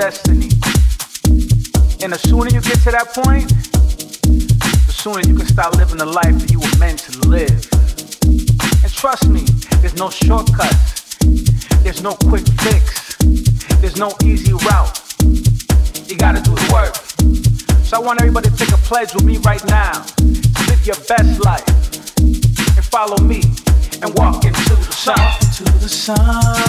destiny. And the sooner you get to that point, the sooner you can start living the life that you were meant to live. And trust me, there's no shortcuts. There's no quick fix. There's no easy route. You gotta do the work. So I want everybody to take a pledge with me right now to live your best life and follow me and walk into the sun. Walk into the sun.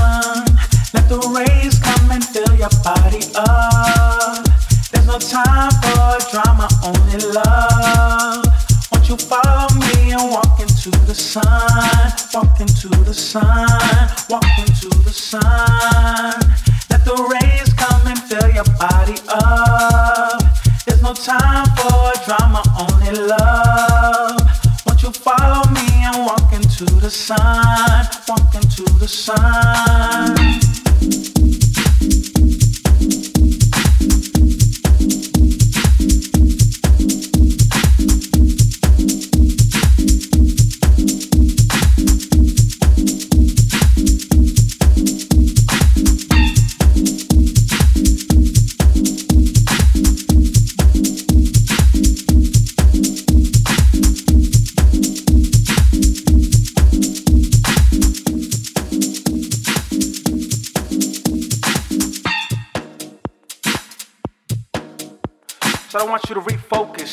Into the sun? Walk into the sun.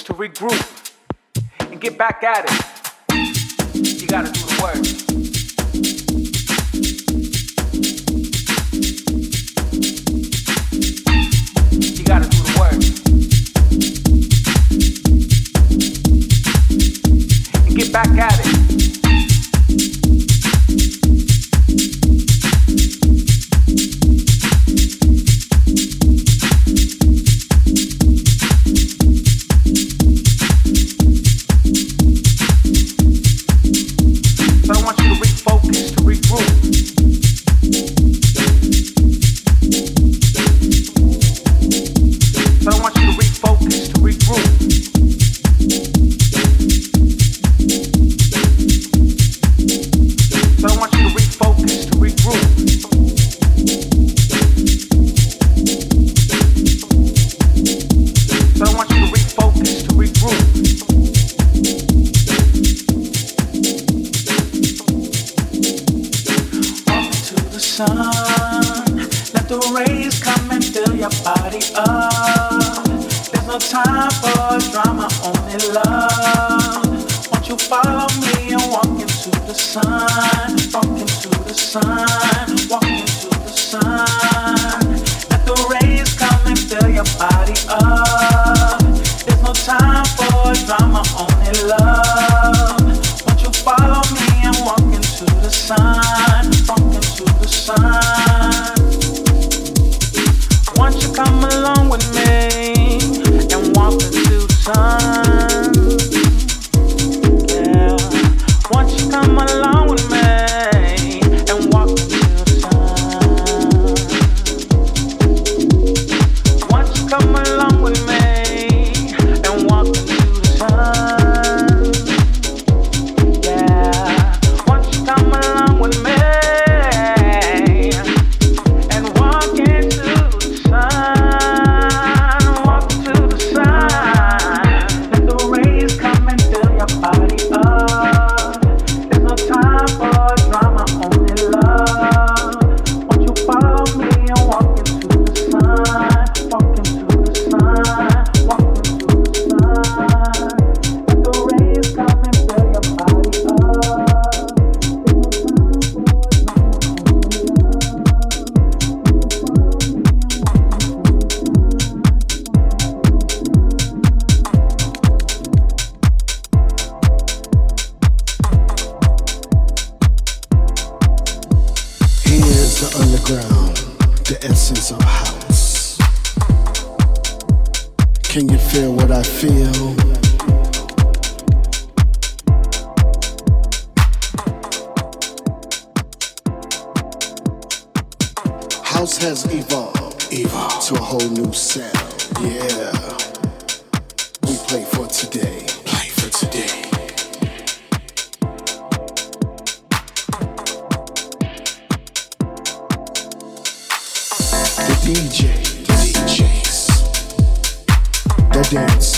To regroup, and get back at it. You gotta do the work. Body up. There's no time for drama, only love. Won't you follow me and walk into the sun? Walk into the sun. has evolved, evolved to a whole new sound. Yeah, we play for today. Play for today. The DJs, the DJs, the dance.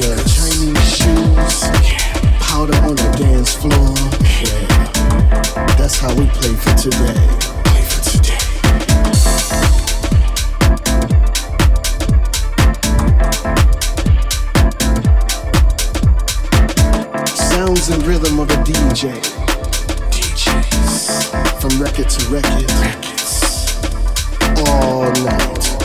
shoes, powder on the dance floor. Yeah. That's how we play for today. Sounds and rhythm of a DJ. DJs. From record to record. Records. All night.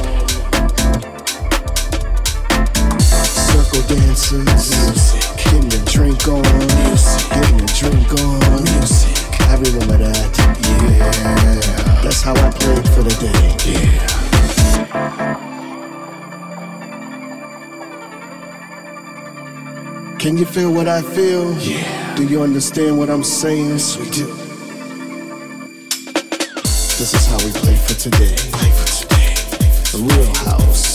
drink on. Drink on. I remember that. Yeah. That's how I played for the day. Yeah. Can you feel what I feel? Yeah. Do you understand what I'm saying? Yes, we do. This is how we play for today. Play for today. The real house.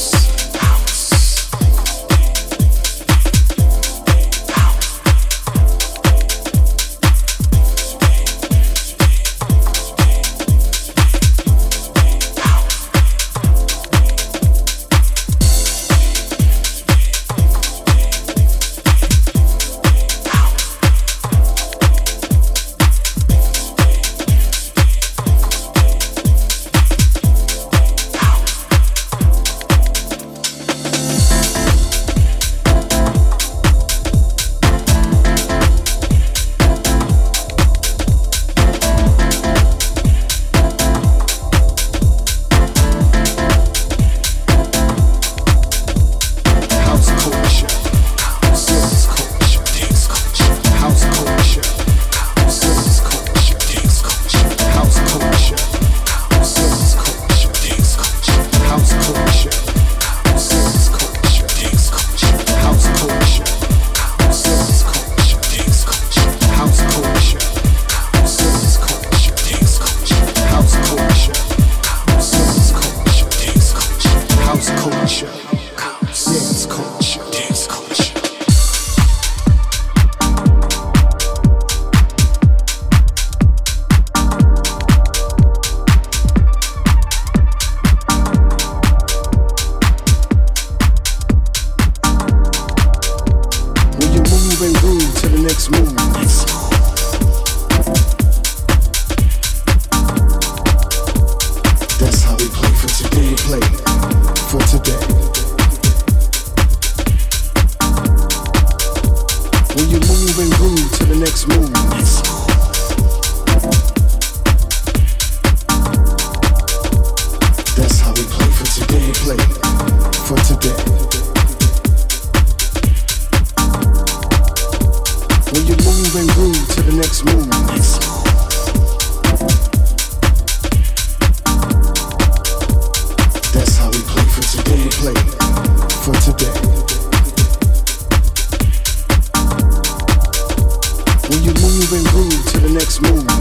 moving groove to the next move.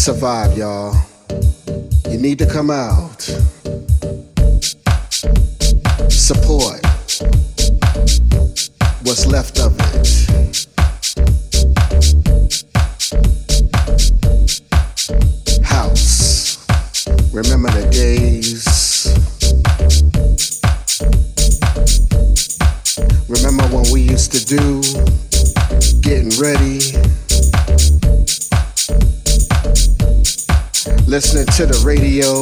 Survive, y'all. You need to come out. To the radio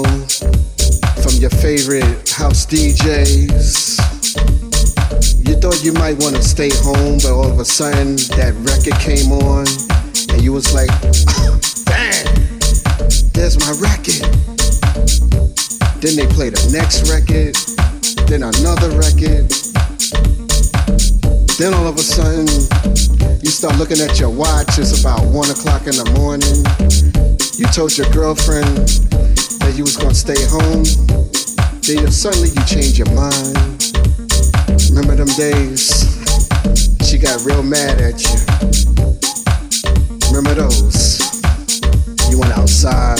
from your favorite house DJs. You thought you might want to stay home, but all of a sudden that record came on, and you was like, oh, "Damn, there's my record." Then they play the next record, then another record. Then all of a sudden, you start looking at your watch. It's about one o'clock in the morning you told your girlfriend that you was gonna stay home. Then suddenly you change your mind. Remember them days? She got real mad at you. Remember those? You went outside.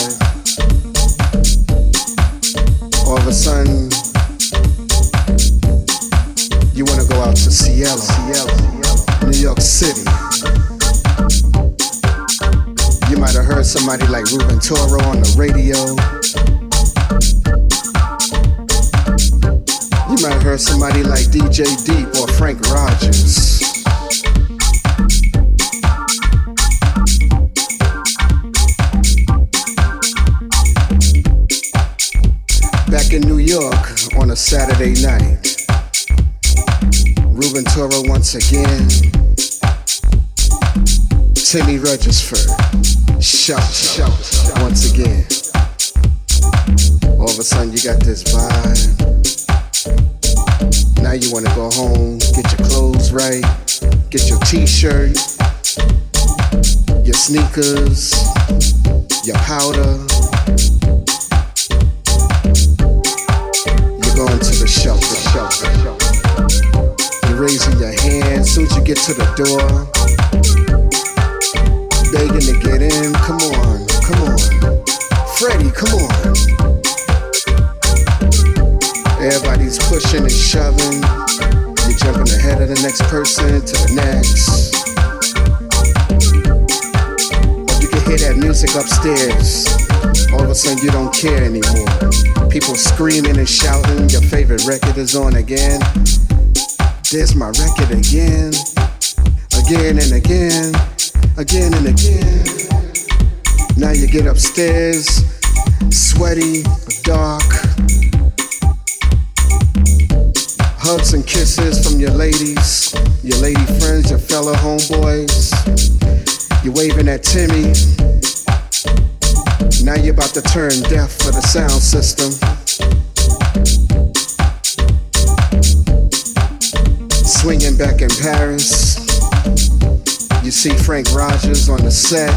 All of a sudden, you wanna go out to Cielo, New York City. Might have heard somebody like Ruben Toro on the radio. You might have heard somebody like DJ Deep or Frank Rogers. Back in New York on a Saturday night, Ruben Toro once again, Timmy Regisford shout, shout, once again. All of a sudden you got this vibe. Now you wanna go home, get your clothes right, get your t-shirt, your sneakers, your powder. You're going to the shelter, shelter. You're raising your hand, soon as you get to the door to get in. Come on, come on. Freddie, come on. Everybody's pushing and shoving. You're jumping ahead of the next person to the next. But you can hear that music upstairs. All of a sudden, you don't care anymore. People screaming and shouting. Your favorite record is on again. There's my record again. Again and again again and again. Now you get upstairs, sweaty, dark. Hugs and kisses from your ladies, your lady friends, your fellow homeboys. You're waving at Timmy. Now you're about to turn deaf for the sound system. Swinging back in Paris. You see Frank Rogers on the set.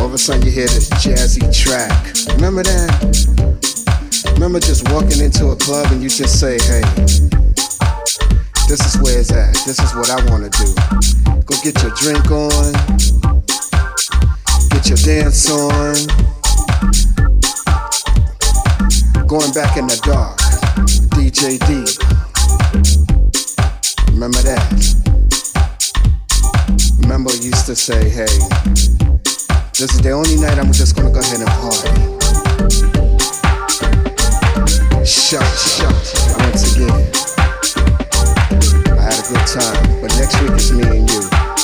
All of a sudden you hear this jazzy track. Remember that? remember just walking into a club and you just say, hey, this is where it's at. This is what I want to do. Go get your drink on, get your dance on. Going back in the dark, DJ D. Remember that? Remember, used to say, hey, this is the only night I'm just gonna go ahead and party. Shout, shout, once again I had a good time. But next week it's me and you.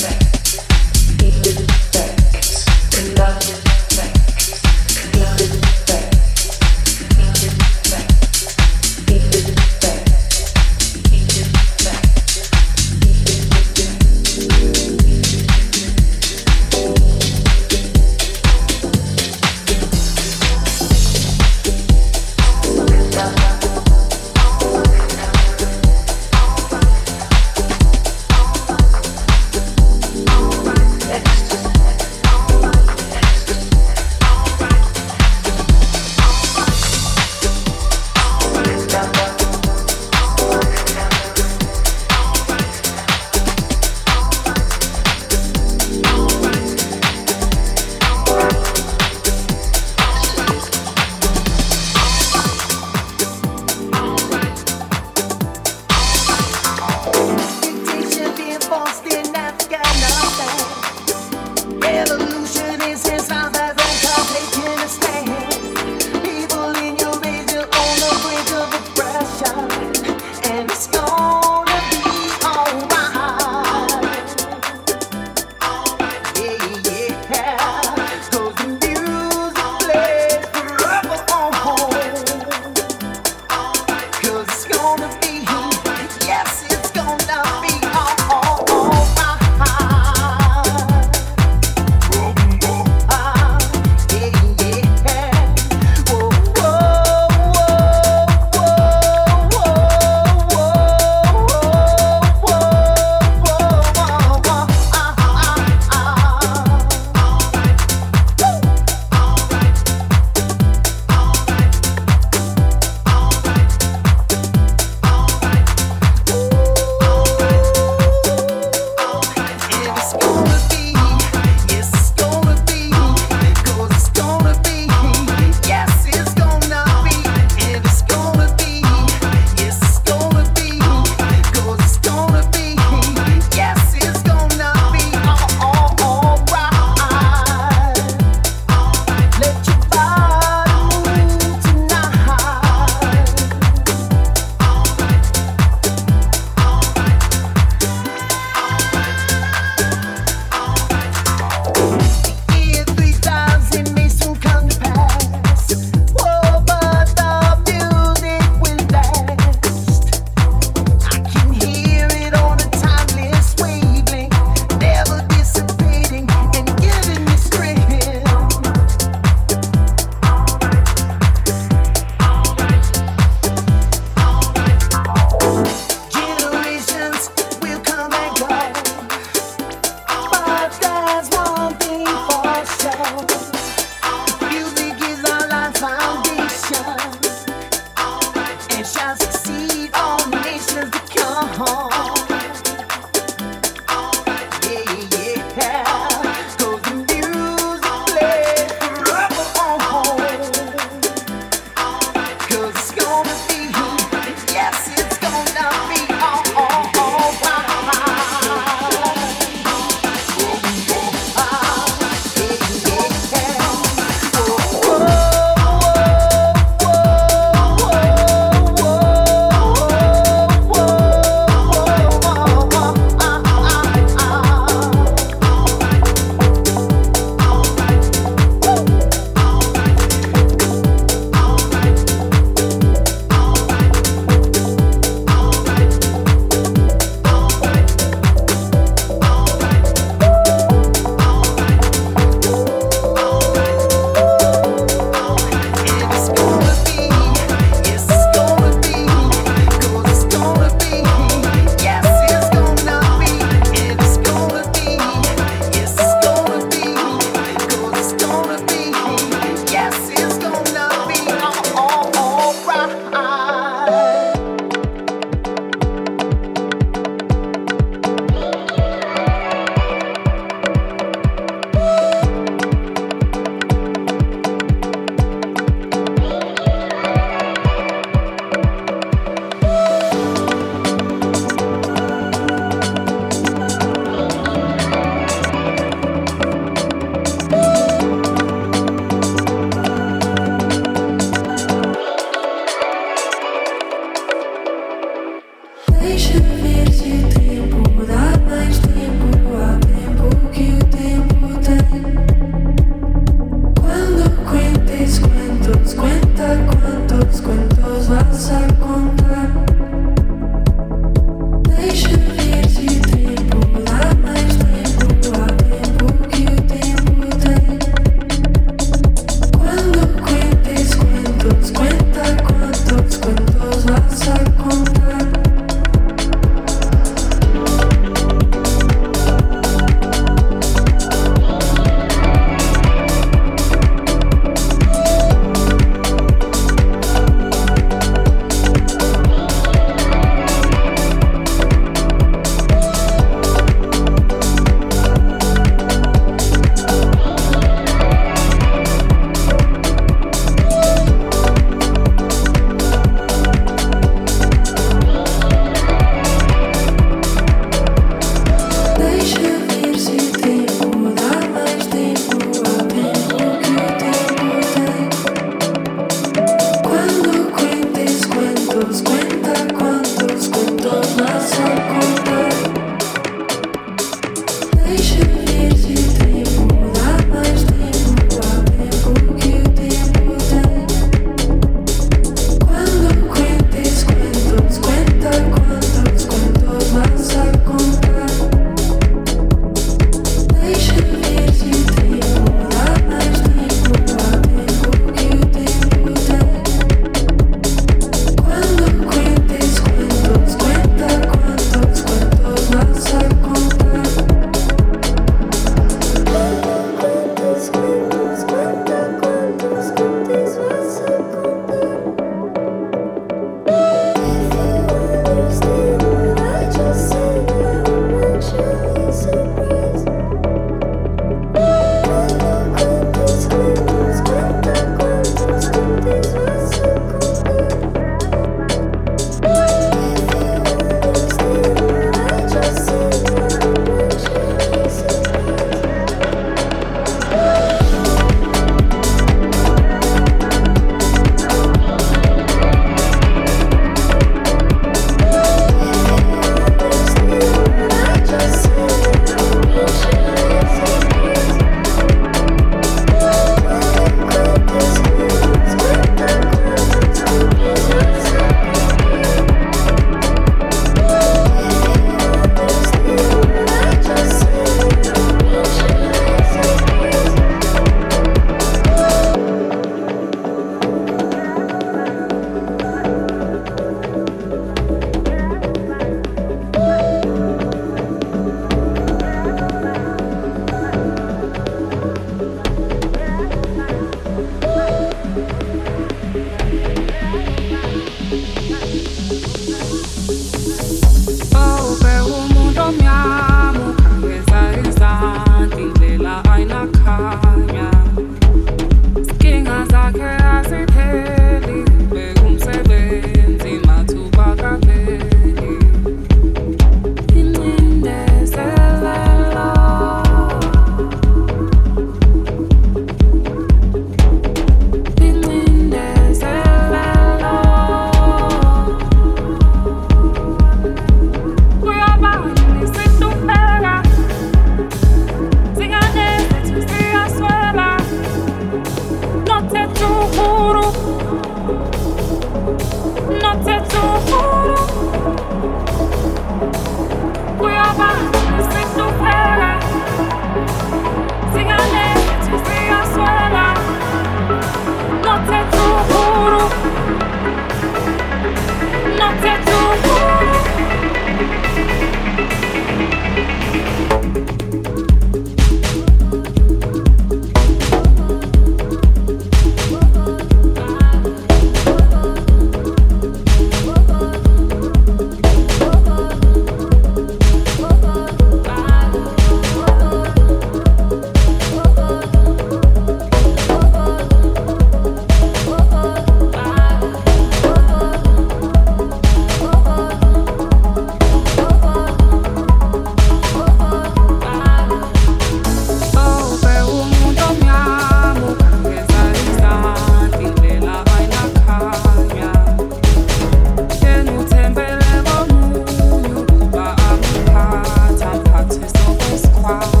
Wow.